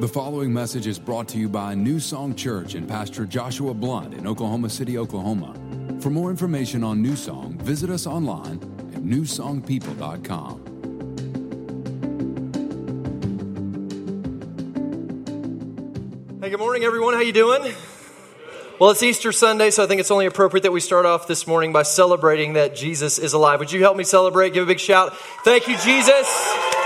The following message is brought to you by New Song Church and Pastor Joshua Blunt in Oklahoma City, Oklahoma. For more information on New Song, visit us online at newsongpeople.com. Hey, good morning, everyone. How you doing? Well, it's Easter Sunday, so I think it's only appropriate that we start off this morning by celebrating that Jesus is alive. Would you help me celebrate? Give a big shout. Thank you, Jesus.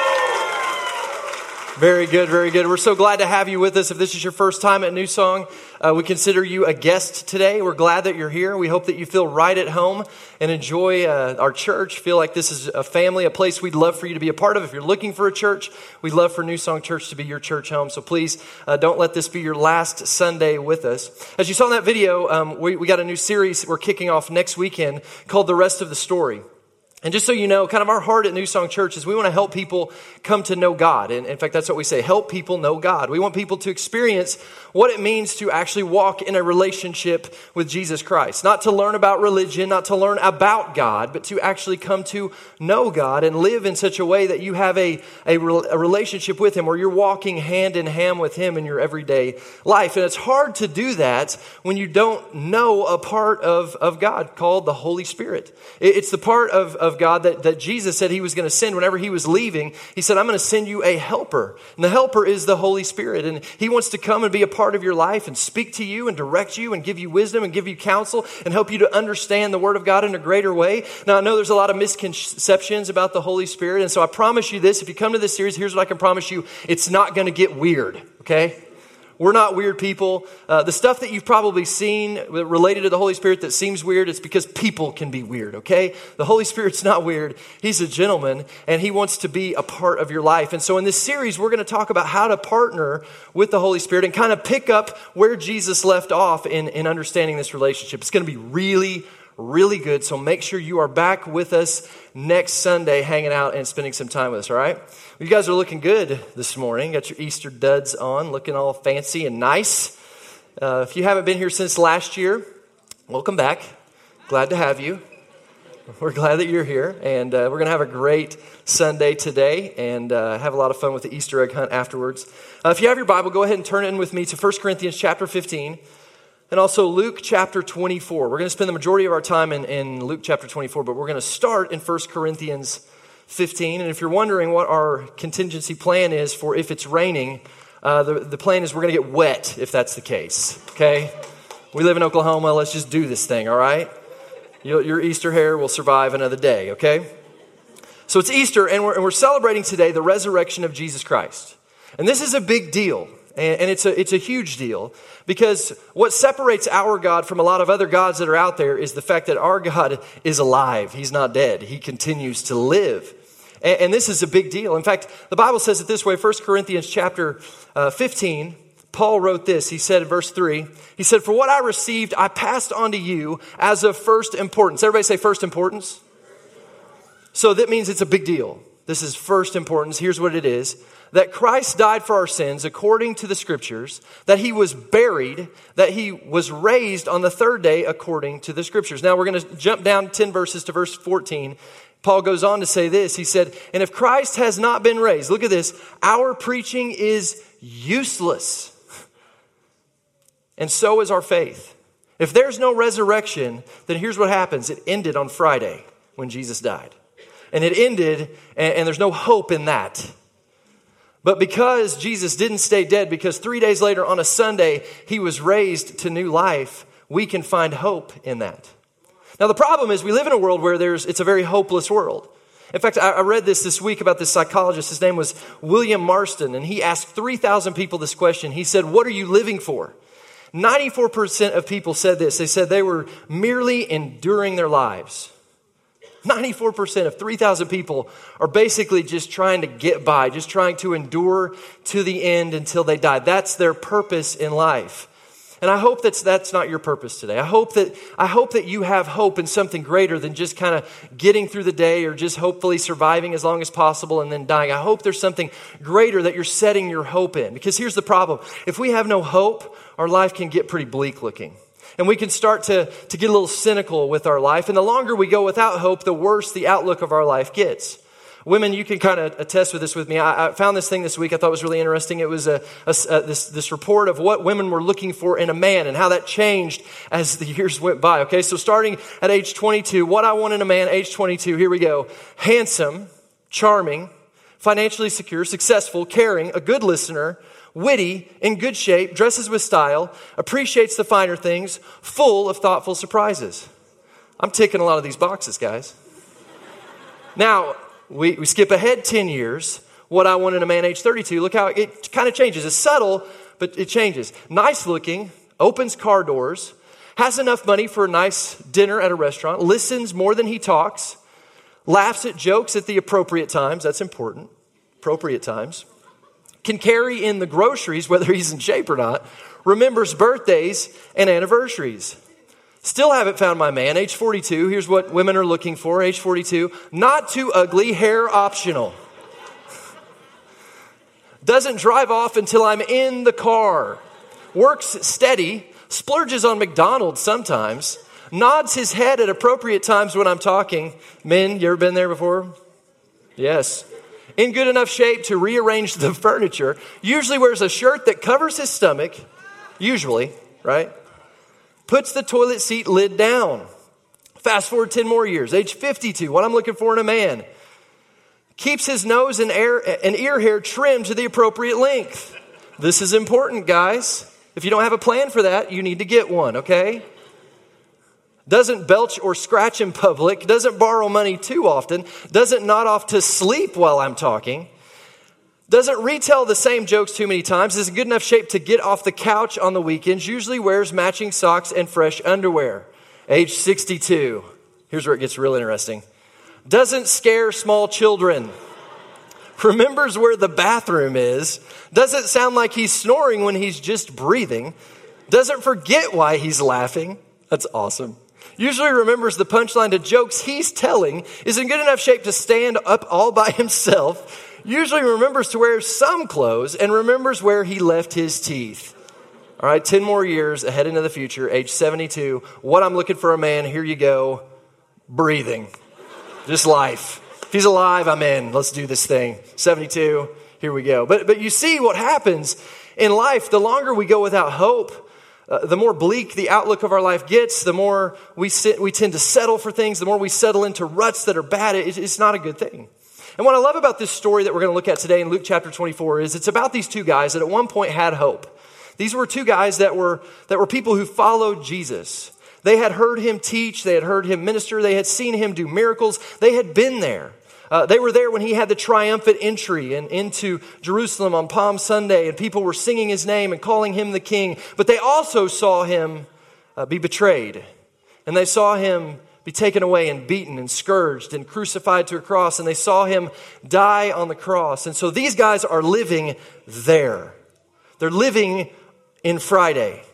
Very good, very good. We're so glad to have you with us. If this is your first time at New Song, uh, we consider you a guest today. We're glad that you're here. We hope that you feel right at home and enjoy uh, our church. Feel like this is a family, a place we'd love for you to be a part of. If you're looking for a church, we'd love for New Song Church to be your church home. So please uh, don't let this be your last Sunday with us. As you saw in that video, um, we, we got a new series we're kicking off next weekend called The Rest of the Story. And just so you know, kind of our heart at New Song Church is we want to help people come to know God. And in fact, that's what we say help people know God. We want people to experience what it means to actually walk in a relationship with Jesus Christ. Not to learn about religion, not to learn about God, but to actually come to know God and live in such a way that you have a, a, a relationship with Him or you're walking hand in hand with Him in your everyday life. And it's hard to do that when you don't know a part of, of God called the Holy Spirit. It's the part of, of of God that, that Jesus said he was going to send whenever he was leaving. He said, I'm going to send you a helper. And the helper is the Holy Spirit. And he wants to come and be a part of your life and speak to you and direct you and give you wisdom and give you counsel and help you to understand the Word of God in a greater way. Now, I know there's a lot of misconceptions about the Holy Spirit. And so I promise you this if you come to this series, here's what I can promise you it's not going to get weird, okay? We're not weird people. Uh, the stuff that you've probably seen related to the Holy Spirit that seems weird, it's because people can be weird, okay? The Holy Spirit's not weird. He's a gentleman, and He wants to be a part of your life. And so in this series, we're going to talk about how to partner with the Holy Spirit and kind of pick up where Jesus left off in, in understanding this relationship. It's going to be really, really good. So make sure you are back with us next Sunday, hanging out and spending some time with us, all right? You guys are looking good this morning. Got your Easter duds on, looking all fancy and nice. Uh, if you haven't been here since last year, welcome back. Glad to have you. We're glad that you're here, and uh, we're going to have a great Sunday today and uh, have a lot of fun with the Easter egg hunt afterwards. Uh, if you have your Bible, go ahead and turn in with me to 1 Corinthians chapter 15 and also Luke chapter 24. We're going to spend the majority of our time in, in Luke chapter 24, but we're going to start in 1 Corinthians 15. And if you're wondering what our contingency plan is for if it's raining, uh, the, the plan is we're going to get wet if that's the case. Okay? We live in Oklahoma. Let's just do this thing, all right? Your, your Easter hair will survive another day, okay? So it's Easter, and we're, and we're celebrating today the resurrection of Jesus Christ. And this is a big deal. And, and it's, a, it's a huge deal because what separates our God from a lot of other gods that are out there is the fact that our God is alive. He's not dead, He continues to live. And, and this is a big deal. In fact, the Bible says it this way 1 Corinthians chapter uh, 15. Paul wrote this. He said in verse 3, he said, For what I received, I passed on to you as of first importance. Everybody say first importance. So that means it's a big deal. This is first importance. Here's what it is that Christ died for our sins according to the scriptures, that he was buried, that he was raised on the third day according to the scriptures. Now we're going to jump down 10 verses to verse 14. Paul goes on to say this. He said, And if Christ has not been raised, look at this, our preaching is useless. And so is our faith. If there's no resurrection, then here's what happens it ended on Friday when Jesus died. And it ended, and, and there's no hope in that. But because Jesus didn't stay dead, because three days later on a Sunday, he was raised to new life, we can find hope in that. Now, the problem is we live in a world where there's, it's a very hopeless world. In fact, I read this this week about this psychologist. His name was William Marston, and he asked 3,000 people this question. He said, What are you living for? 94% of people said this. They said they were merely enduring their lives. 94% of 3,000 people are basically just trying to get by, just trying to endure to the end until they die. That's their purpose in life. And I hope that's, that's not your purpose today. I hope, that, I hope that you have hope in something greater than just kind of getting through the day or just hopefully surviving as long as possible and then dying. I hope there's something greater that you're setting your hope in. Because here's the problem if we have no hope, our life can get pretty bleak looking. And we can start to, to get a little cynical with our life. And the longer we go without hope, the worse the outlook of our life gets. Women, you can kind of attest with this with me. I, I, found this thing this week I thought was really interesting. It was a, a, a, this, this report of what women were looking for in a man and how that changed as the years went by. Okay, so starting at age 22, what I want in a man, age 22, here we go. Handsome, charming, financially secure, successful, caring, a good listener, witty, in good shape, dresses with style, appreciates the finer things, full of thoughtful surprises. I'm ticking a lot of these boxes, guys. Now, we, we skip ahead 10 years. What I want in a man age 32, look how it kind of changes. It's subtle, but it changes. Nice looking, opens car doors, has enough money for a nice dinner at a restaurant, listens more than he talks, laughs at jokes at the appropriate times. That's important. Appropriate times. Can carry in the groceries, whether he's in shape or not, remembers birthdays and anniversaries. Still haven't found my man. Age 42. Here's what women are looking for. Age 42. Not too ugly, hair optional. Doesn't drive off until I'm in the car. Works steady. Splurges on McDonald's sometimes. Nods his head at appropriate times when I'm talking. Men, you ever been there before? Yes. In good enough shape to rearrange the furniture. Usually wears a shirt that covers his stomach. Usually, right? puts the toilet seat lid down. Fast forward 10 more years, age 52, what I'm looking for in a man. Keeps his nose and, air, and ear hair trimmed to the appropriate length. This is important, guys. If you don't have a plan for that, you need to get one, okay? Doesn't belch or scratch in public, doesn't borrow money too often, doesn't nod off to sleep while I'm talking, doesn't retell the same jokes too many times, is in good enough shape to get off the couch on the weekends, usually wears matching socks and fresh underwear. Age 62. Here's where it gets real interesting. Doesn't scare small children. Remembers where the bathroom is. Doesn't sound like he's snoring when he's just breathing. Doesn't forget why he's laughing. That's awesome. Usually remembers the punchline to jokes he's telling. Is in good enough shape to stand up all by himself usually remembers to wear some clothes and remembers where he left his teeth. All right, 10 more years ahead into the future, age 72. What I'm looking for a man, here you go. Breathing. Just life. If he's alive, I'm in. Let's do this thing. 72, here we go. But, but you see what happens in life. The longer we go without hope, uh, the more bleak the outlook of our life gets, the more we, sit, we tend to settle for things, the more we settle into ruts that are bad. It, it's not a good thing. And what I love about this story that we're going to look at today in Luke chapter 24 is it's about these two guys that at one point had hope. These were two guys that were, that were people who followed Jesus. They had heard him teach, they had heard him minister, they had seen him do miracles, they had been there. Uh, they were there when he had the triumphant entry and into Jerusalem on Palm Sunday, and people were singing his name and calling him the king. But they also saw him uh, be betrayed, and they saw him be taken away and beaten and scourged and crucified to a cross, and they saw him die on the cross. And so these guys are living there. They're living in Friday,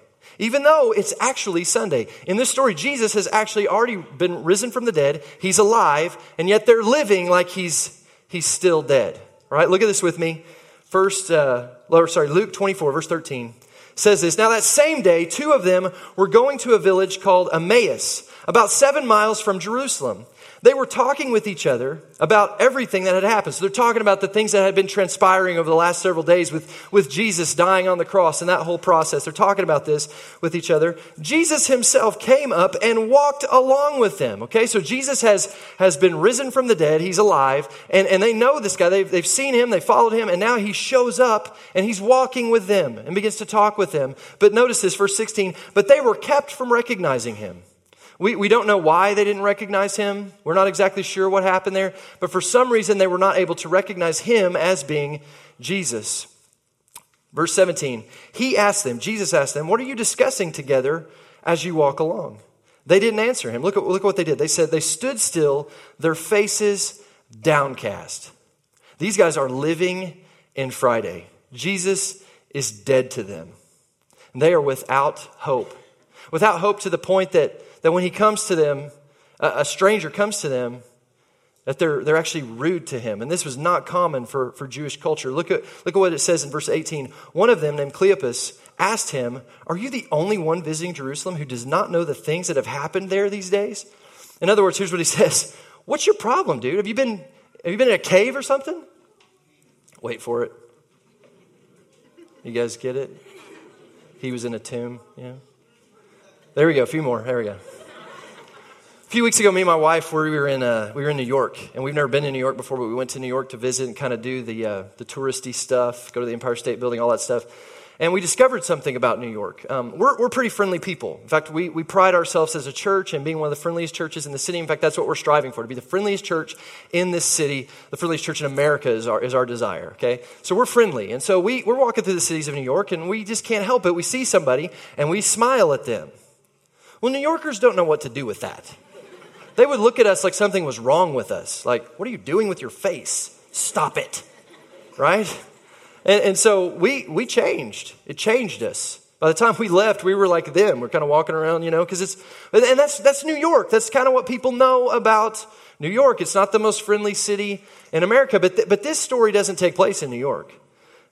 even though it's actually Sunday. In this story, Jesus has actually already been risen from the dead. He's alive, and yet they're living like he's, he's still dead. All right, look at this with me. First, uh, or sorry, Luke 24, verse 13 says this. Now, that same day, two of them were going to a village called Emmaus about seven miles from Jerusalem. They were talking with each other about everything that had happened. So they're talking about the things that had been transpiring over the last several days with, with Jesus dying on the cross and that whole process. They're talking about this with each other. Jesus himself came up and walked along with them. Okay, so Jesus has, has been risen from the dead. He's alive. And, and they know this guy. They've, they've seen him. They followed him. And now he shows up and he's walking with them and begins to talk with them. But notice this, verse 16. But they were kept from recognizing him. We, we don't know why they didn't recognize him. We're not exactly sure what happened there. But for some reason, they were not able to recognize him as being Jesus. Verse 17, he asked them, Jesus asked them, What are you discussing together as you walk along? They didn't answer him. Look at, look at what they did. They said they stood still, their faces downcast. These guys are living in Friday. Jesus is dead to them. They are without hope. Without hope to the point that that when he comes to them, a, stranger comes to them, that they're, they're actually rude to him. And this was not common for, for Jewish culture. Look at, look at what it says in verse 18. One of them, named Cleopas, asked him, Are you the only one visiting Jerusalem who does not know the things that have happened there these days? In other words, here's what he says What's your problem, dude? Have you been Have you been in a cave or something? Wait for it. You guys get it? He was in a tomb. Yeah. There we go. A few more. There we go. A few weeks ago, me and my wife we were in uh, we were in New York, and we've never been in New York before, but we went to New York to visit and kind of do the uh, the touristy stuff, go to the Empire State Building, all that stuff. And we discovered something about New York. Um, we're, we're pretty friendly people. In fact, we, we pride ourselves as a church and being one of the friendliest churches in the city. In fact, that's what we're striving for, to be the friendliest church in this city. The friendliest church in America is our, is our desire, okay? So we're friendly. And so we, we're walking through the cities of New York, and we just can't help it. We see somebody, and we smile at them. Well, New Yorkers don't know what to do with that. They would look at us like something was wrong with us. Like, what are you doing with your face? Stop it. Right? And, and so we, we changed. It changed us. By the time we left, we were like them. We're kind of walking around, you know, because it's, and that's, that's New York. That's kind of what people know about New York. It's not the most friendly city in America, but, th- but this story doesn't take place in New York.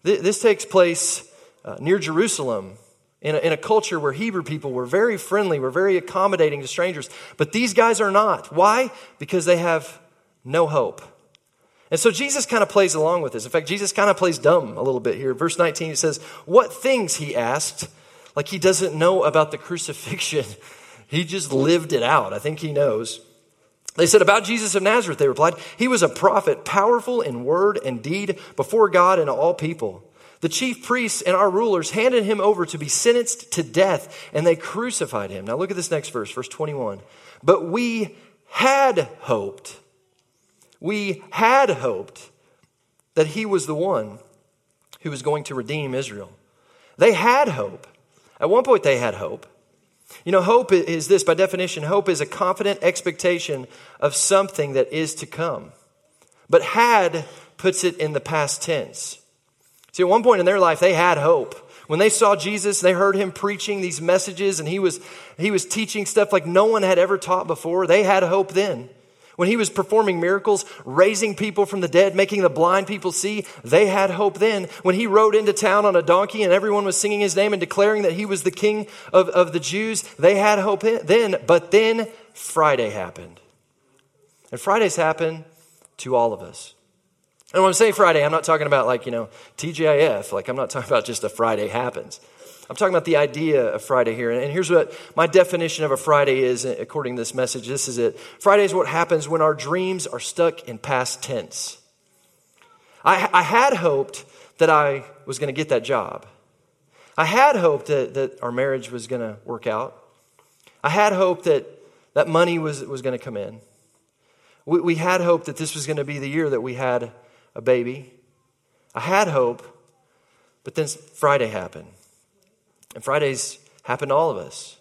Th- this takes place uh, near Jerusalem in a, in a culture where Hebrew people were very friendly, were very accommodating to strangers. But these guys are not. Why? Because they have no hope. And so Jesus kind of plays along with this. In fact, Jesus kind of plays dumb a little bit here. Verse 19, he says, What things, he asked, like he doesn't know about the crucifixion. he just lived it out. I think he knows. They said, About Jesus of Nazareth, they replied, He was a prophet, powerful in word and deed before God and all people. The chief priests and our rulers handed him over to be sentenced to death, and they crucified him. Now look at this next verse, verse 21. But we had hoped, we had hoped that he was the one who was going to redeem Israel. They had hope. At one point, they had hope. You know, hope is this by definition, hope is a confident expectation of something that is to come. But had puts it in the past tense. See, at one point in their life, they had hope. When they saw Jesus, they heard him preaching these messages, and he was, he was teaching stuff like no one had ever taught before. They had hope then. When he was performing miracles, raising people from the dead, making the blind people see, they had hope then. When he rode into town on a donkey and everyone was singing his name and declaring that he was the king of, of the Jews, they had hope then. But then Friday happened. And Fridays happen to all of us. And when I'm saying Friday, I'm not talking about like, you know, TGIF. Like, I'm not talking about just a Friday happens. I'm talking about the idea of Friday here. And here's what my definition of a Friday is uh, according to this message. This is it. Friday is what happens when our dreams are stuck in past tense. I, I had hoped that I was going to get that job. I had hoped that, that our marriage was going to work out. I had hoped that that money was, was going to come in. We, we had hoped that this was going to be the year that we had a baby. I had hope, but then Friday happened. And Fridays happen to all of us.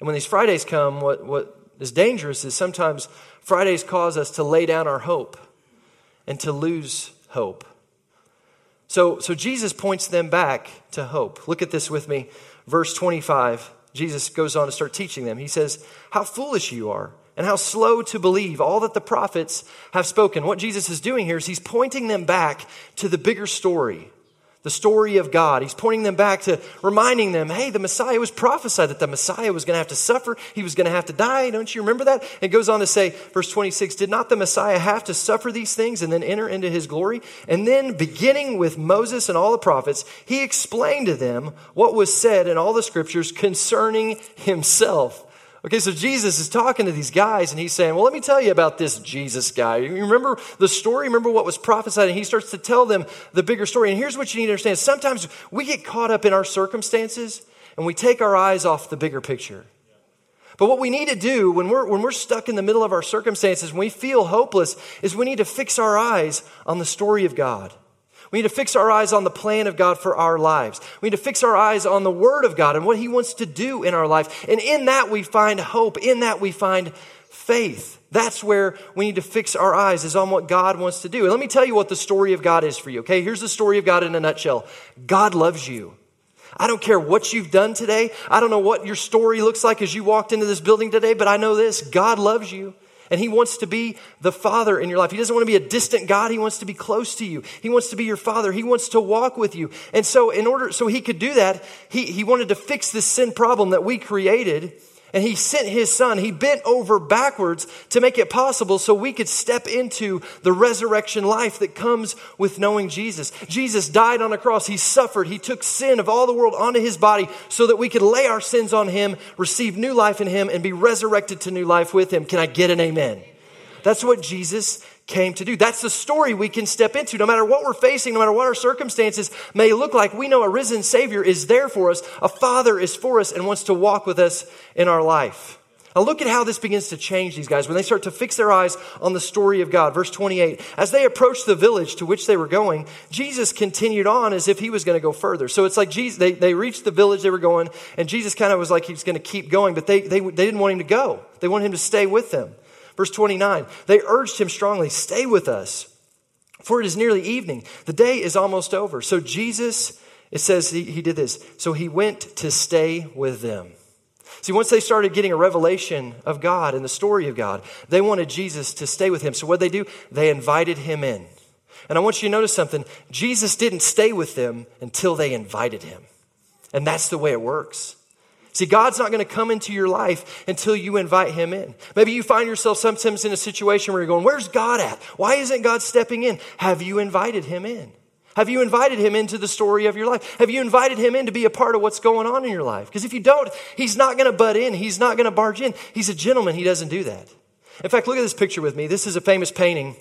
And when these Fridays come, what, what is dangerous is sometimes Fridays cause us to lay down our hope and to lose hope. So, so Jesus points them back to hope. Look at this with me. Verse 25, Jesus goes on to start teaching them. He says, How foolish you are and how slow to believe all that the prophets have spoken. What Jesus is doing here is he's pointing them back to the bigger story, the story of God. He's pointing them back to reminding them, hey, the Messiah was prophesied that the Messiah was going to have to suffer. He was going to have to die. Don't you remember that? And goes on to say, verse 26, did not the Messiah have to suffer these things and then enter into his glory? And then beginning with Moses and all the prophets, he explained to them what was said in all the scriptures concerning himself. Okay, so Jesus is talking to these guys and he's saying, Well, let me tell you about this Jesus guy. You remember the story? Remember what was prophesied? And he starts to tell them the bigger story. And here's what you need to understand sometimes we get caught up in our circumstances and we take our eyes off the bigger picture. But what we need to do when we're, when we're stuck in the middle of our circumstances, when we feel hopeless, is we need to fix our eyes on the story of God. We need to fix our eyes on the plan of God for our lives. We need to fix our eyes on the Word of God and what He wants to do in our life. And in that we find hope. In that we find faith. That's where we need to fix our eyes is on what God wants to do. And let me tell you what the story of God is for you. Okay, here's the story of God in a nutshell. God loves you. I don't care what you've done today. I don't know what your story looks like as you walked into this building today, but I know this God loves you. And He wants to be the Father in your life. He doesn't want to be a distant God. He wants to be close to you. He wants to be your Father. He wants to walk with you. And so, in order, so He could do that, He, he wanted to fix this sin problem that we created. And he sent his son. He bent over backwards to make it possible so we could step into the resurrection life that comes with knowing Jesus. Jesus died on a cross. He suffered. He took sin of all the world onto his body so that we could lay our sins on him, receive new life in him, and be resurrected to new life with him. Can I get an amen? That's what Jesus came to do. That's the story we can step into. No matter what we're facing, no matter what our circumstances may look like, we know a risen Savior is there for us. A Father is for us and wants to walk with us in our life. Now look at how this begins to change these guys when they start to fix their eyes on the story of God. Verse 28. As they approached the village to which they were going, Jesus continued on as if he was going to go further. So it's like Jesus, they, they reached the village they were going, and Jesus kind of was like he was going to keep going, but they, they, they didn't want him to go. They wanted him to stay with them. Verse 29 They urged him strongly, Stay with us, for it is nearly evening. The day is almost over. So Jesus, it says he, he did this. So he went to stay with them. See, once they started getting a revelation of God and the story of God, they wanted Jesus to stay with him. So what did they do? They invited him in. And I want you to notice something. Jesus didn't stay with them until they invited him. And that's the way it works. See, God's not going to come into your life until you invite Him in. Maybe you find yourself sometimes in a situation where you're going, Where's God at? Why isn't God stepping in? Have you invited Him in? Have you invited Him into the story of your life? Have you invited Him in to be a part of what's going on in your life? Because if you don't, He's not going to butt in. He's not going to barge in. He's a gentleman. He doesn't do that. In fact, look at this picture with me. This is a famous painting.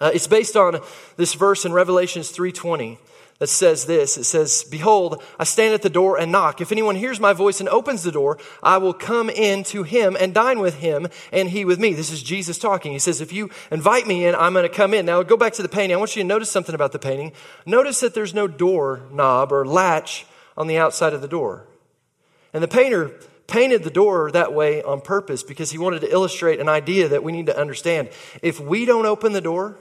Uh, it's based on this verse in Revelations 320 that says this. It says behold i stand at the door and knock. If anyone hears my voice and opens the door i will come in to him and dine with him and he with me. This is jesus talking. He says if you invite me in i'm going to come in. Now go back to the painting. I want you to notice something about the painting. Notice that there's no door knob or latch on the outside of the door. And the painter painted the door that way on purpose because he wanted to illustrate an idea that we need to understand. If we don't open the door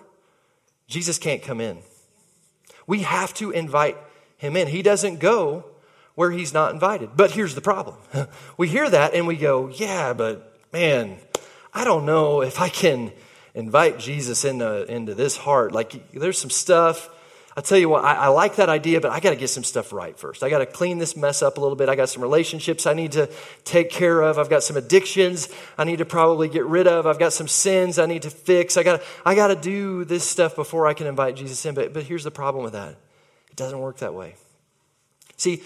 jesus can't come in we have to invite him in. He doesn't go where he's not invited. But here's the problem we hear that and we go, yeah, but man, I don't know if I can invite Jesus into, into this heart. Like, there's some stuff I tell you what, I, I like that idea, but I got to get some stuff right first. I got to clean this mess up a little bit. I got some relationships I need to take care of. I've got some addictions I need to probably get rid of. I've got some sins I need to fix. I got I got to do this stuff before I can invite Jesus in. But, but here's the problem with that it doesn't work that way. See,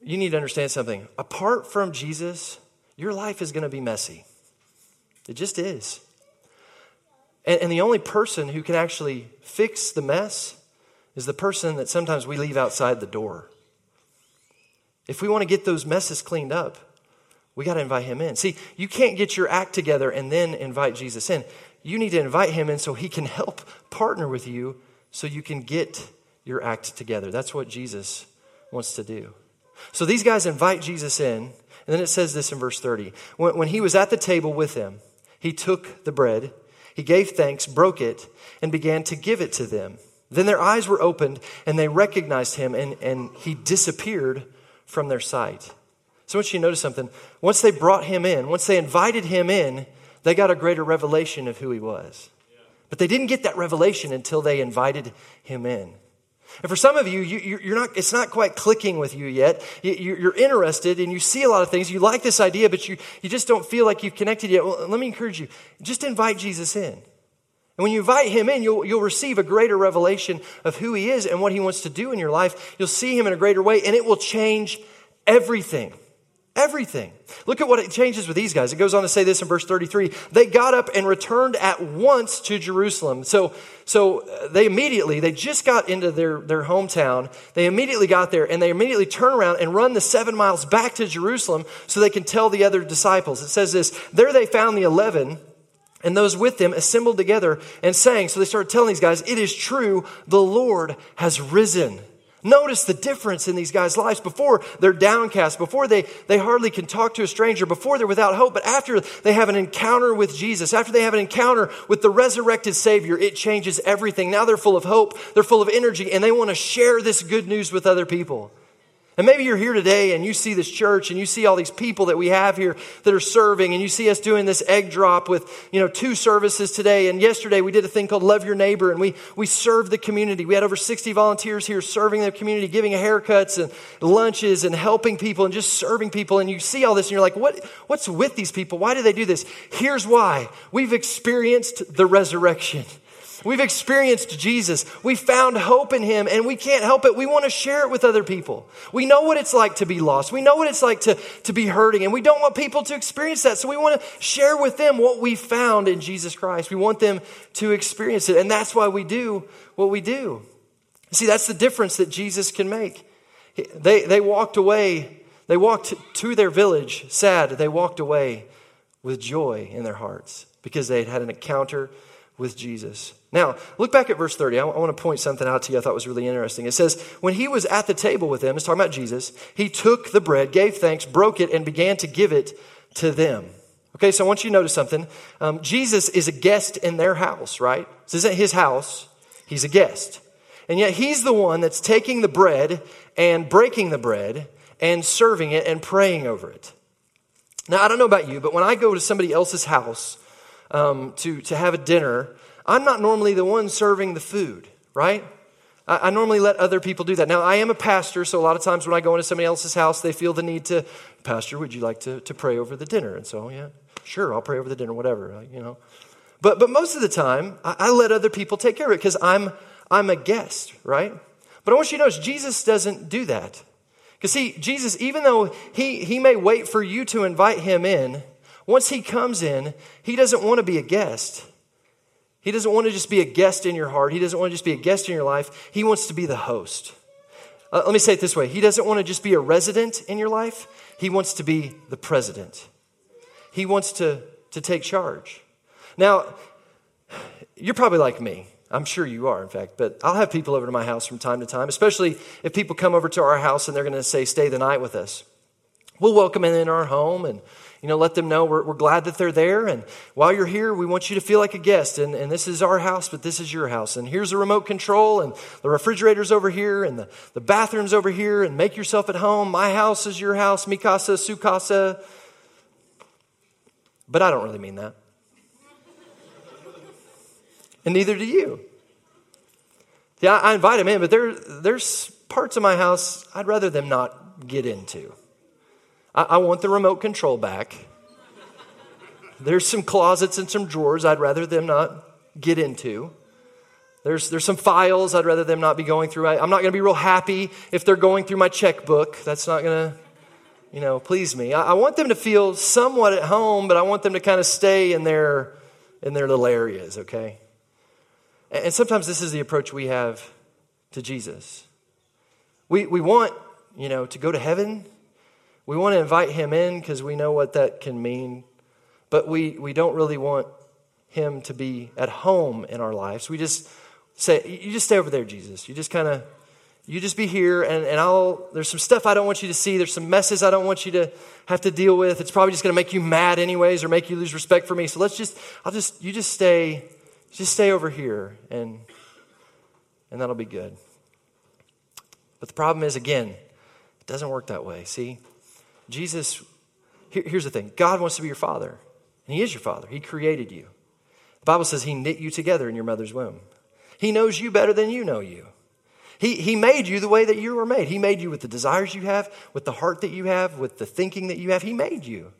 you need to understand something. Apart from Jesus, your life is going to be messy. It just is. And, and the only person who can actually fix the mess is the person that sometimes we leave outside the door. If we want to get those messes cleaned up, we got to invite him in. See, you can't get your act together and then invite Jesus in. You need to invite him in so he can help partner with you so you can get your act together. That's what Jesus wants to do. So these guys invite Jesus in, and then it says this in verse 30. When, when he was at the table with them, he took the bread, he gave thanks, broke it, and began to give it to them. Then their eyes were opened and they recognized him and, and he disappeared from their sight. So I want you to notice something. Once they brought him in, once they invited him in, they got a greater revelation of who he was. But they didn't get that revelation until they invited him in. And for some of you, you are not, it's not quite clicking with you yet. You, are interested and you see a lot of things. You like this idea, but you, you just don't feel like you've connected yet. Well, let me encourage you. Just invite Jesus in. And when you invite him in, you'll, you'll receive a greater revelation of who he is and what he wants to do in your life. You'll see him in a greater way, and it will change everything. Everything. Look at what it changes with these guys. It goes on to say this in verse 33. They got up and returned at once to Jerusalem. So, so uh, they immediately, they just got into their, their hometown. They immediately got there and they immediately turn around and run the seven miles back to Jerusalem so they can tell the other disciples. It says this, there they found the eleven and those with them assembled together and sang. So they started telling these guys, It is true, the Lord has risen. Notice the difference in these guys' lives. Before they're downcast, before they, they hardly can talk to a stranger, before they're without hope, but after they have an encounter with Jesus, after they have an encounter with the resurrected Savior, it changes everything. Now they're full of hope, they're full of energy, and they want to share this good news with other people. And maybe you're here today and you see this church and you see all these people that we have here that are serving and you see us doing this egg drop with, you know, two services today. And yesterday we did a thing called Love Your Neighbor and we, we served the community. We had over 60 volunteers here serving the community, giving haircuts and lunches and helping people and just serving people. And you see all this and you're like, what, what's with these people? Why do they do this? Here's why. We've experienced the resurrection. We've experienced Jesus. We found hope in him and we can't help it. We want to share it with other people. We know what it's like to be lost. We know what it's like to, to be hurting and we don't want people to experience that. So we want to share with them what we found in Jesus Christ. We want them to experience it. And that's why we do what we do. See, that's the difference that Jesus can make. They, they walked away, they walked to their village sad. They walked away with joy in their hearts because they had had an encounter with Jesus. Now, look back at verse 30. I, want to point something out to you I thought was really interesting. It says, When he was at the table with them, it's talking about Jesus, he took the bread, gave thanks, broke it, and began to give it to them. Okay, so I want you to notice something. Um, Jesus is a guest in their house, right? This isn't his house, he's a guest. And yet he's the one that's taking the bread and breaking the bread and serving it and praying over it. Now, I don't know about you, but when I go to somebody else's house um, to, to have a dinner, I'm not normally the one serving the food, right? I, I normally let other people do that. Now, I am a pastor, so a lot of times when I go into somebody else's house, they feel the need to, Pastor, would you like to, to pray over the dinner? And so, yeah, sure, I'll pray over the dinner, whatever, uh, you know. But, but most of the time, I, I let other people take care of it because I'm, I'm a guest, right? But I want you to notice, Jesus doesn't do that. Because see, Jesus, even though he, he may wait for you to invite him in, once he comes in, he doesn't want to be a guest. He doesn't want to just be a guest in your heart. He doesn't want to just be a guest in your life. He wants to be the host. Uh, let me say it this way He doesn't want to just be a resident in your life, He wants to be the president. He wants to, to take charge. Now, you're probably like me. I'm sure you are, in fact, but I'll have people over to my house from time to time, especially if people come over to our house and they're going to say, stay the night with us. We'll welcome them in our home and you know, let them know we're, we're glad that they're there. And while you're here, we want you to feel like a guest. And, and this is our house, but this is your house. And here's the remote control, and the refrigerator's over here, and the, the bathroom's over here, and make yourself at home. My house is your house, mi casa, su casa. But I don't really mean that. and neither do you. Yeah, I invite them in, but there, there's parts of my house I'd rather them not get into. I, I want the remote control back. There's some closets and some drawers I'd rather them not get into. There's, there's some files I'd rather them not be going through. I, am not going to be real happy if they're going through my checkbook. That's not going to, you know, please me. I, I, want them to feel somewhat at home, but I want them to kind of stay in their, in their little areas, okay? And, and sometimes this is the approach we have to Jesus. We, we want, you know, to go to heaven we want to invite him in because we know what that can mean, but we, we don't really want him to be at home in our lives. We just say, You just stay over there, Jesus. You just kind of, you just be here, and, and I'll, there's some stuff I don't want you to see. There's some messes I don't want you to have to deal with. It's probably just going to make you mad, anyways, or make you lose respect for me. So let's just, I'll just, you just stay, just stay over here, and, and that'll be good. But the problem is, again, it doesn't work that way. See? Jesus, here, here's the thing God wants to be your father, and He is your father. He created you. The Bible says He knit you together in your mother's womb. He knows you better than you know you. He, he made you the way that you were made. He made you with the desires you have, with the heart that you have, with the thinking that you have. He made you.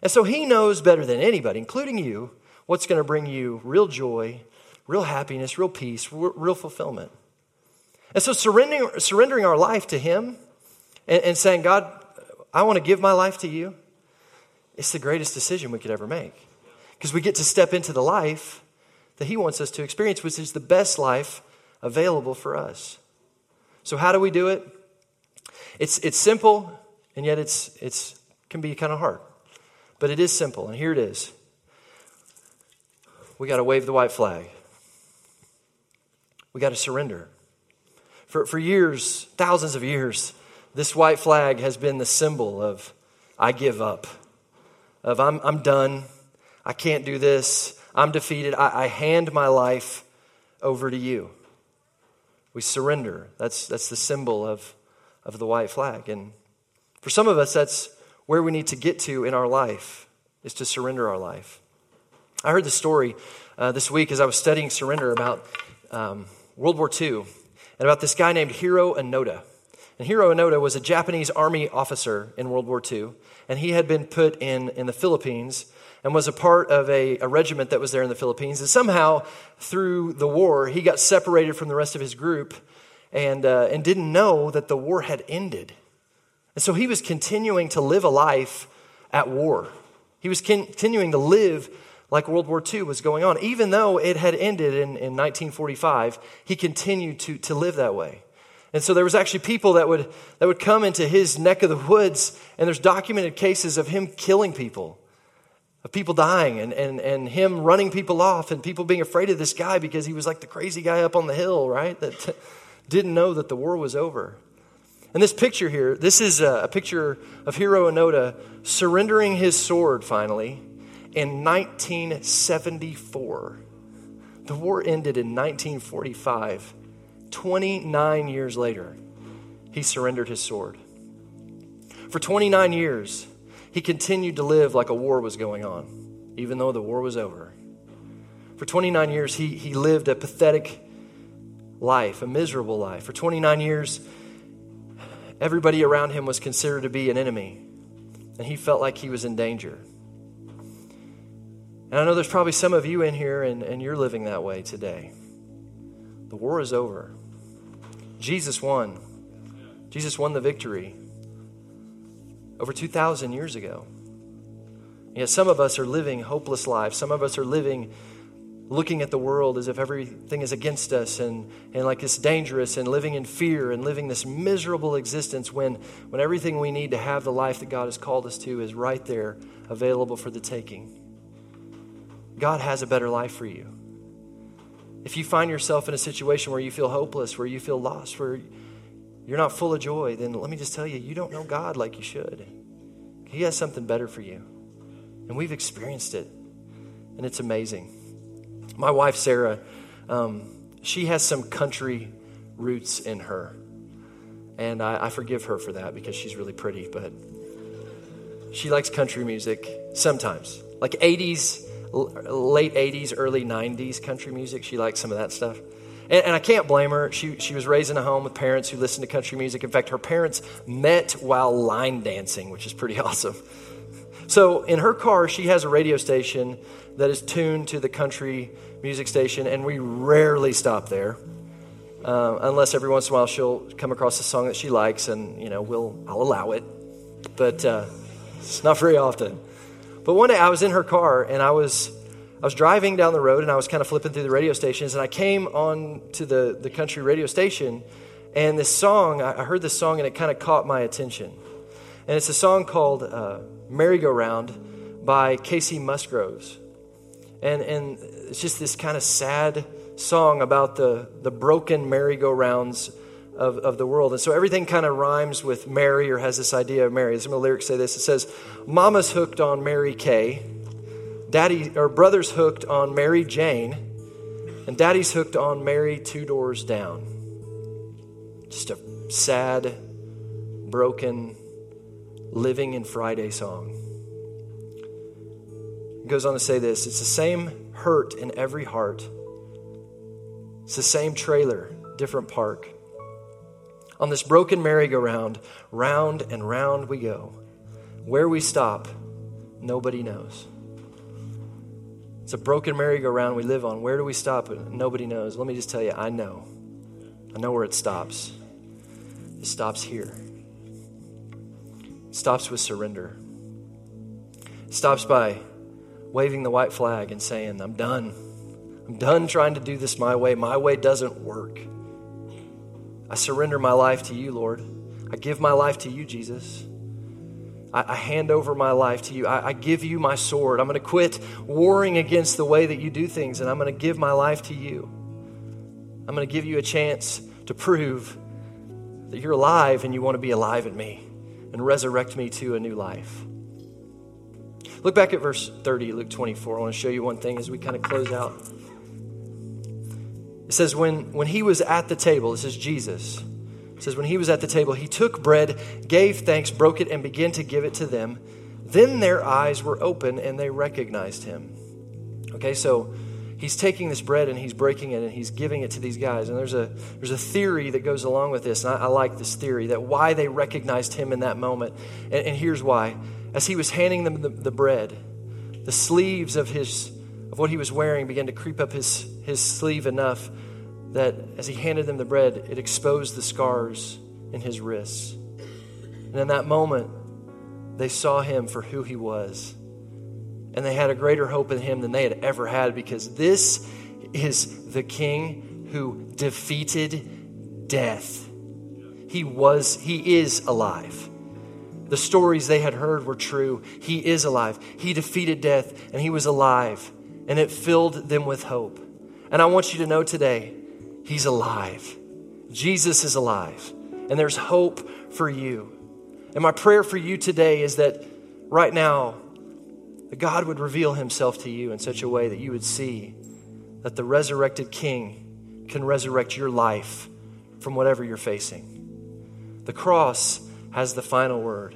And so He knows better than anybody, including you, what's going to bring you real joy, real happiness, real peace, real fulfillment. And so surrendering, surrendering our life to Him and, and saying, God, I want to give my life to you, it's the greatest decision we could ever make. Because we get to step into the life that He wants us to experience, which is the best life available for us. So, how do we do it? It's, it's simple, and yet it's, it's can be kind of hard. But it is simple, and here it is. We got to wave the white flag. We got to surrender. For, for years, thousands of years, this white flag has been the symbol of I give up, of I'm, I'm done, I can't do this, I'm defeated, I, I hand my life over to you. We surrender. That's, that's the symbol of, of the white flag. And for some of us, that's where we need to get to in our life, is to surrender our life. I heard the story uh, this week as I was studying surrender about um, World War II and about this guy named Hiro Onoda. And Hiro Onoda was a Japanese army officer in World War II, and he had been put in, in the Philippines and was a part of a, a regiment that was there in the Philippines. And somehow, through the war, he got separated from the rest of his group and, uh, and didn't know that the war had ended. And so he was continuing to live a life at war. He was continuing to live like World War II was going on. Even though it had ended in, in 1945, he continued to, to live that way. And so there was actually people that would, that would come into his neck of the woods, and there's documented cases of him killing people, of people dying, and, and, and him running people off, and people being afraid of this guy because he was like the crazy guy up on the hill, right? That didn't know that the war was over. And this picture here, this is a, a picture of Hiro Onoda surrendering his sword finally in 1974. The war ended in 1945. 29 years later, he surrendered his sword. For 29 years, he continued to live like a war was going on, even though the war was over. For 29 years, he, he lived a pathetic life, a miserable life. For 29 years, everybody around him was considered to be an enemy, and he felt like he was in danger. And I know there's probably some of you in here, and, and you're living that way today. The war is over. Jesus won. Jesus won the victory over 2,000 years ago. Yet some of us are living hopeless lives. Some of us are living looking at the world as if everything is against us and, and like it's dangerous and living in fear and living this miserable existence when, when everything we need to have the life that God has called us to is right there available for the taking. God has a better life for you. If you find yourself in a situation where you feel hopeless, where you feel lost, where you're not full of joy, then let me just tell you, you don't know God like you should. He has something better for you. And we've experienced it, and it's amazing. My wife, Sarah, um, she has some country roots in her. And I, I forgive her for that because she's really pretty, but she likes country music sometimes. Like 80s late 80s, early 90s country music. She likes some of that stuff. And, and, I can't blame her. She, she was raised in a home with parents who listened to country music. In fact, her parents met while line dancing, which is pretty awesome. So in her car, she has a radio station that is tuned to the country music station, and we rarely stop there. Uh, unless every once in a while she'll come across a song that she likes, and you know, we'll I'll allow it, but uh, it's not very often. But one day I was in her car and I was I was driving down the road and I was kind of flipping through the radio stations and I came on to the, the country radio station and this song, I heard this song and it kind of caught my attention. And it's a song called uh, Merry-Go-Round by Kacey Musgraves. And, and it's just this kind of sad song about the, the broken merry-go-rounds of, of the world. And so everything kind of rhymes with Mary or has this idea of Mary. Some of the lyrics say this. It says, Mama's hooked on Mary Kay. Daddy or brother's hooked on Mary Jane. And daddy's hooked on Mary two doors down. Just a sad, broken, living in Friday song. It goes on to say this it's the same hurt in every heart. It's the same trailer, different park. On this broken merry-go-round, round and round we go. Where we stop, nobody knows. It's a broken merry-go-round we live on. Where do we stop? Nobody knows. Let me just tell you, I know. I know where it stops. It stops here. It stops with surrender. It stops by waving the white flag and saying, I'm done. I'm done trying to do this my way. My way doesn't work. I surrender my life to you, Lord. I give my life to you, Jesus. I, I hand over my life to you. I, I give you my sword. I'm going to quit warring against the way that you do things, and I'm going to give my life to you. I'm going to give you a chance to prove that you're alive and you want to be alive in me and resurrect me to a new life. Look back at verse 30, Luke 24. I want to show you one thing as we kind of close out. It says, when, when he was at the table, this is Jesus, It says, When he was at the table, he took bread, gave thanks, broke it, and began to give it to them. Then their eyes were open and they recognized him. Okay, so he's taking this bread and he's breaking it and he's giving it to these guys. And there's a, there's a theory that goes along with this. And I, I like this theory that why they recognized him in that moment. And, and here's why. As he was handing them the, the bread, the sleeves of his of what he was wearing began to creep up his, his sleeve enough that as he handed them the bread, it exposed the scars in his wrists. And in that moment, they saw him for who he was. And they had a greater hope in him than they had ever had because this is the king who defeated death. He was, he is alive. The stories they had heard were true. He is alive. He defeated death and he was alive. And it filled them with hope. And I want you to know today He's alive. Jesus is alive. And there's hope for you. And my prayer for you today is that right now, that God would reveal himself to you in such a way that you would see that the resurrected King can resurrect your life from whatever you're facing. The cross has the final word,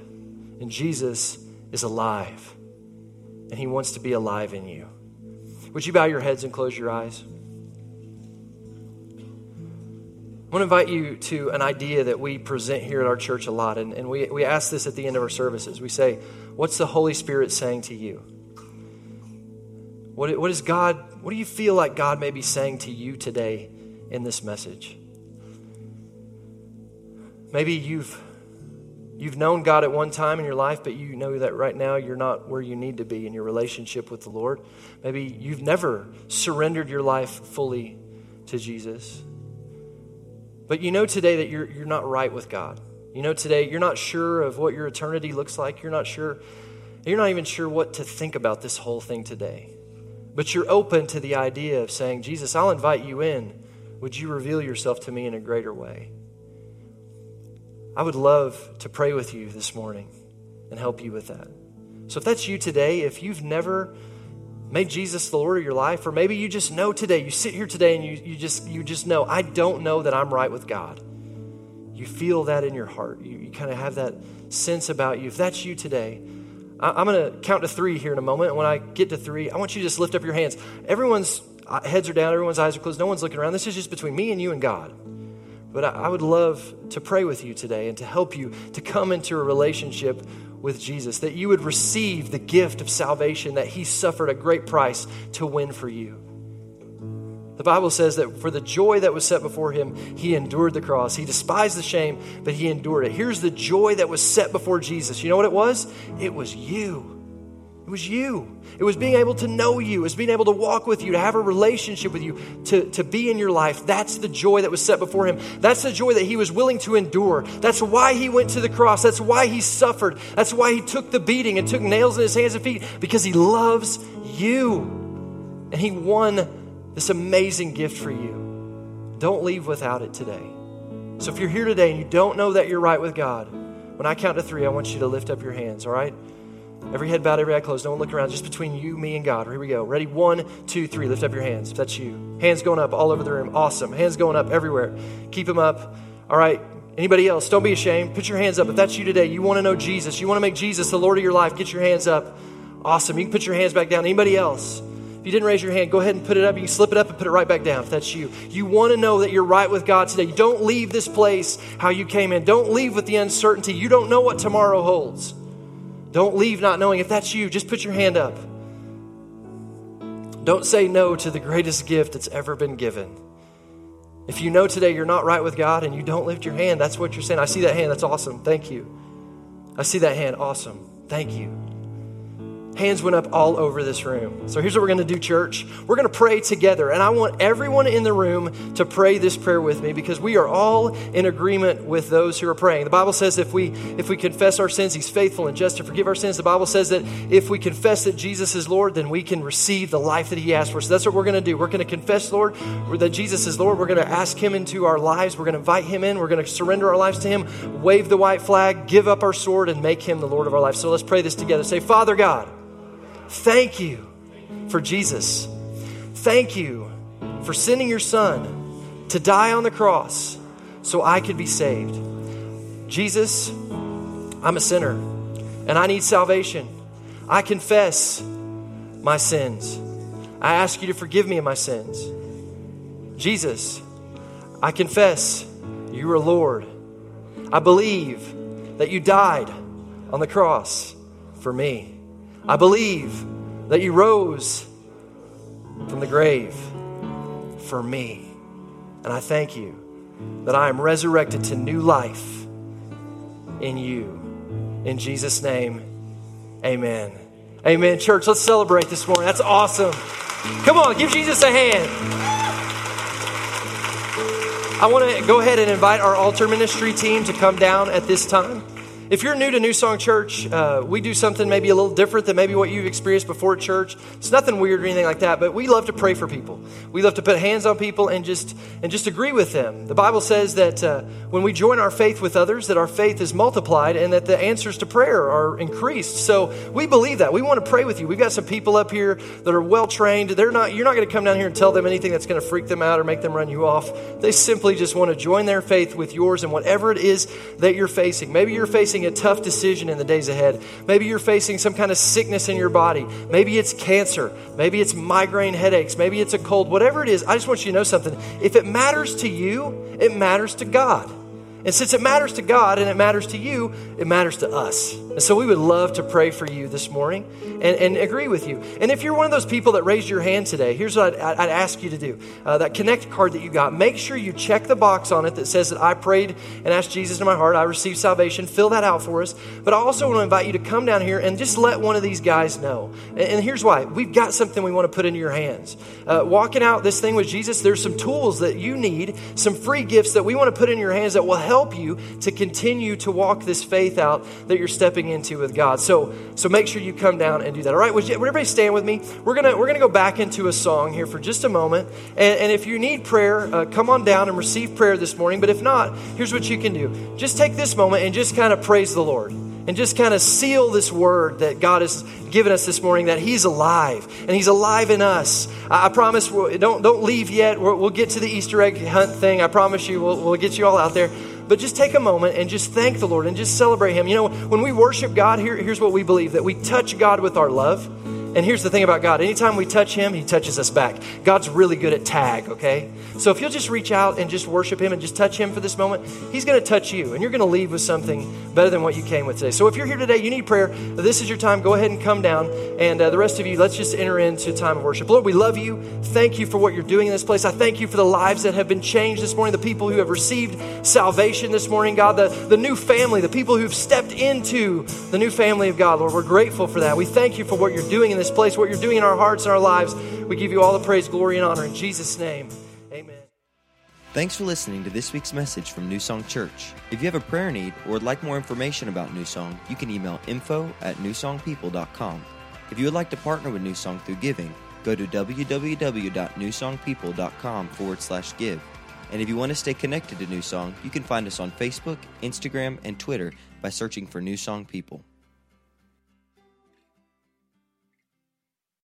and Jesus is alive, and he wants to be alive in you. Would you bow your heads and close your eyes? I want to invite you to an idea that we present here at our church a lot, and, and we, we ask this at the end of our services. We say, What's the Holy Spirit saying to you? What, what is God, what do you feel like God may be saying to you today in this message? Maybe you've you've known God at one time in your life, but you know that right now you're not where you need to be in your relationship with the Lord. Maybe you've never surrendered your life fully to Jesus. But you know today that you're, you're not right with God. You know today you're not sure of what your eternity looks like. You're not sure, you're not even sure what to think about this whole thing today. But you're open to the idea of saying, Jesus, I'll invite you in. Would you reveal yourself to me in a greater way? I would love to pray with you this morning and help you with that. So if that's you today, if you've never made Jesus the Lord of your life, or maybe you just know today, you sit here today and you, you just you just know, I don't know that I'm right with God. You feel that in your heart. You, you kind of have that sense about you. If that's you today, I, am going to count to three here in a moment. And when I get to three, I want you to just lift up your hands. Everyone's uh, heads are down, everyone's eyes are closed, no one's looking around. This is just between me and you and God. But I, I would love to pray with you today and to help you to come into a relationship with Jesus, that you would receive the gift of salvation that He suffered a great price to win for you. The Bible says that for the joy that was set before him, he endured the cross. He despised the shame, but he endured it. Here's the joy that was set before Jesus. You know what it was? It was you. It was you. It was being able to know you. It was being able to walk with you, to have a relationship with you, to, to be in your life. That's the joy that was set before him. That's the joy that he was willing to endure. That's why he went to the cross. That's why he suffered. That's why he took the beating and took nails in his hands and feet, because he loves you. And he won this amazing gift for you. Don't leave without it today. So if you're here today and you don't know that you're right with God, when I count to three, I want you to lift up your hands, all right? Every head bowed, every eye closed. No one look around. Just between you, me, and God. Here we go. Ready? One, two, three. Lift up your hands if that's you. Hands going up all over the room. Awesome. Hands going up everywhere. Keep them up. All right. Anybody else? Don't be ashamed. Put your hands up. If that's you today, you want to know Jesus. You want to make Jesus the Lord of your life. Get your hands up. Awesome. You can put your hands back down. Anybody else? If you didn't raise your hand, go ahead and put it up. You can slip it up and put it right back down if that's you. You want to know that you're right with God today. Don't leave this place how you came in. Don't leave with the uncertainty. You don't know what tomorrow holds. Don't leave not knowing. If that's you, just put your hand up. Don't say no to the greatest gift that's ever been given. If you know today you're not right with God and you don't lift your hand, that's what you're saying. I see that hand. That's awesome. Thank you. I see that hand. Awesome. Thank you. Hands went up all over this room. So here's what we're going to do, church. We're going to pray together. And I want everyone in the room to pray this prayer with me because we are all in agreement with those who are praying. The Bible says if we if we confess our sins, he's faithful and just to forgive our sins. The Bible says that if we confess that Jesus is Lord, then we can receive the life that he asked for. So that's what we're going to do. We're going to confess, Lord, that Jesus is Lord. We're going to ask him into our lives. We're going to invite him in. We're going to surrender our lives to him, wave the white flag, give up our sword, and make him the Lord of our life. So let's pray this together. Say, Father God, Thank you for Jesus. Thank you for sending your son to die on the cross so I could be saved. Jesus, I'm a sinner and I need salvation. I confess my sins. I ask you to forgive me of my sins. Jesus, I confess you are Lord. I believe that you died on the cross for me. I believe that you rose from the grave for me. And I thank you that I am resurrected to new life in you. In Jesus' name, amen. Amen. Church, let's celebrate this morning. That's awesome. Come on, give Jesus a hand. I want to go ahead and invite our altar ministry team to come down at this time. If you're new to New Song Church, uh, we do something maybe a little different than maybe what you've experienced before at church. It's nothing weird or anything like that, but we love to pray for people. We love to put hands on people and just and just agree with them. The Bible says that uh, when we join our faith with others, that our faith is multiplied and that the answers to prayer are increased. So we believe that. We want to pray with you. We've got some people up here that are well trained. They're not. You're not going to come down here and tell them anything that's going to freak them out or make them run you off. They simply just want to join their faith with yours and whatever it is that you're facing. Maybe you're facing facing a tough decision in the days ahead. Maybe you're facing some kind of sickness in your body. Maybe it's cancer. Maybe it's migraine headaches. Maybe it's a cold. Whatever it is, I just want you to know something. If it matters to you, it matters to God. And since it matters to God and it matters to you, it matters to us. And so we would love to pray for you this morning and, and agree with you. And if you're one of those people that raised your hand today, here's what I'd, I'd ask you to do uh, that connect card that you got, make sure you check the box on it that says that I prayed and asked Jesus in my heart, I received salvation. Fill that out for us. But I also want to invite you to come down here and just let one of these guys know. And, and here's why we've got something we want to put into your hands. Uh, walking out this thing with Jesus, there's some tools that you need, some free gifts that we want to put in your hands that will help help you to continue to walk this faith out that you're stepping into with God. So, so make sure you come down and do that. All right, would, you, would everybody stand with me? We're gonna we're gonna go back into a song here for just a moment. And, and if you need prayer, uh, come on down and receive prayer this morning. But if not, here's what you can do: just take this moment and just kind of praise the Lord and just kind of seal this word that God has given us this morning that He's alive and He's alive in us. I, I promise, don't, don't leave yet. we will get to the Easter egg hunt thing. I promise you, we'll, we'll get you all out there. But just take a moment and just thank the Lord and just celebrate Him. You know, when we worship God, here, here's what we believe that we touch God with our love. And here's the thing about God anytime we touch Him, He touches us back. God's really good at tag, okay? So if you'll just reach out and just worship Him and just touch Him for this moment, He's going to touch you and you're going to leave with something better than what you came with today. So if you're here today, you need prayer, this is your time. Go ahead and come down. And uh, the rest of you, let's just enter into a time of worship. Lord, we love you. Thank you for what you're doing in this place. I thank you for the lives that have been changed this morning, the people who have received salvation this morning, God, the, the new family, the people who've stepped into the new family of God. Lord, we're grateful for that. We thank you for what you're doing in this place, what you're doing in our hearts and our lives. We give you all the praise, glory, and honor in Jesus' name. Amen. Thanks for listening to this week's message from New Song Church. If you have a prayer need or would like more information about New Song, you can email info at newsongpeople.com. If you would like to partner with New Song through giving, go to www.newsongpeople.com forward slash give. And if you want to stay connected to New Song, you can find us on Facebook, Instagram, and Twitter by searching for New Song People.